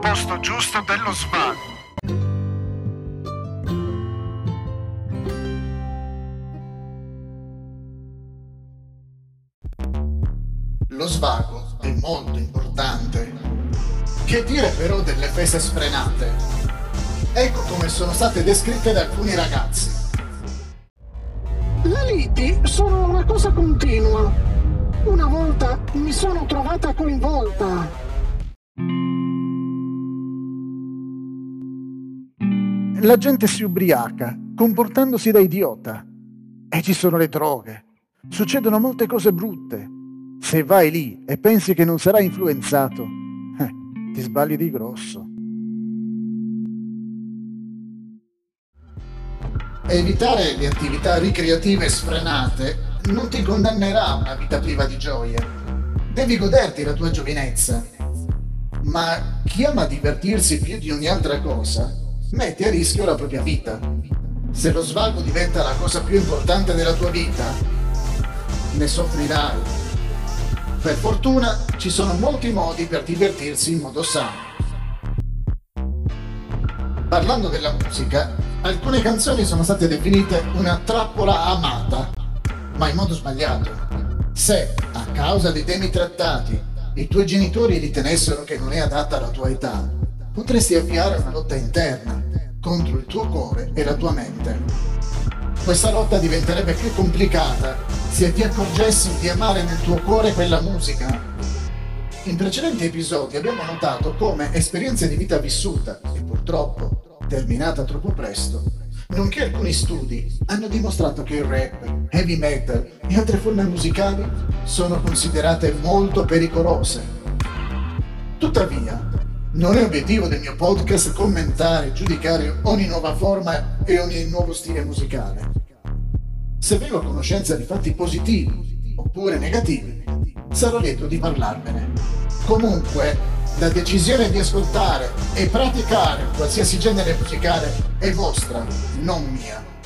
posto giusto dello svago. Lo svago è molto importante. Che dire però delle feste sfrenate? Ecco come sono state descritte da alcuni ragazzi. Le liti sono una cosa continua. Una volta mi sono trovata coinvolta. La gente si ubriaca, comportandosi da idiota. E ci sono le droghe. Succedono molte cose brutte. Se vai lì e pensi che non sarai influenzato, eh, ti sbagli di grosso. Evitare le attività ricreative sfrenate non ti condannerà a una vita priva di gioie. Devi goderti la tua giovinezza. Ma chi ama divertirsi più di ogni altra cosa, mette a rischio la propria vita. Se lo svago diventa la cosa più importante della tua vita, ne soffrirai. Per fortuna ci sono molti modi per divertirsi in modo sano. Parlando della musica, alcune canzoni sono state definite una trappola amata, ma in modo sbagliato. Se, a causa dei temi trattati, i tuoi genitori ritenessero che non è adatta alla tua età, potresti avviare una lotta interna contro il tuo cuore e la tua mente. Questa lotta diventerebbe più complicata se ti accorgessi di amare nel tuo cuore quella musica. In precedenti episodi abbiamo notato come esperienze di vita vissuta e purtroppo terminata troppo presto, nonché alcuni studi hanno dimostrato che il rap, heavy metal e altre forme musicali sono considerate molto pericolose. Tuttavia, non è obiettivo del mio podcast commentare e giudicare ogni nuova forma e ogni nuovo stile musicale. Se vengo a conoscenza di fatti positivi oppure negativi, sarò lieto di parlarvene. Comunque, la decisione di ascoltare e praticare qualsiasi genere musicale è vostra, non mia.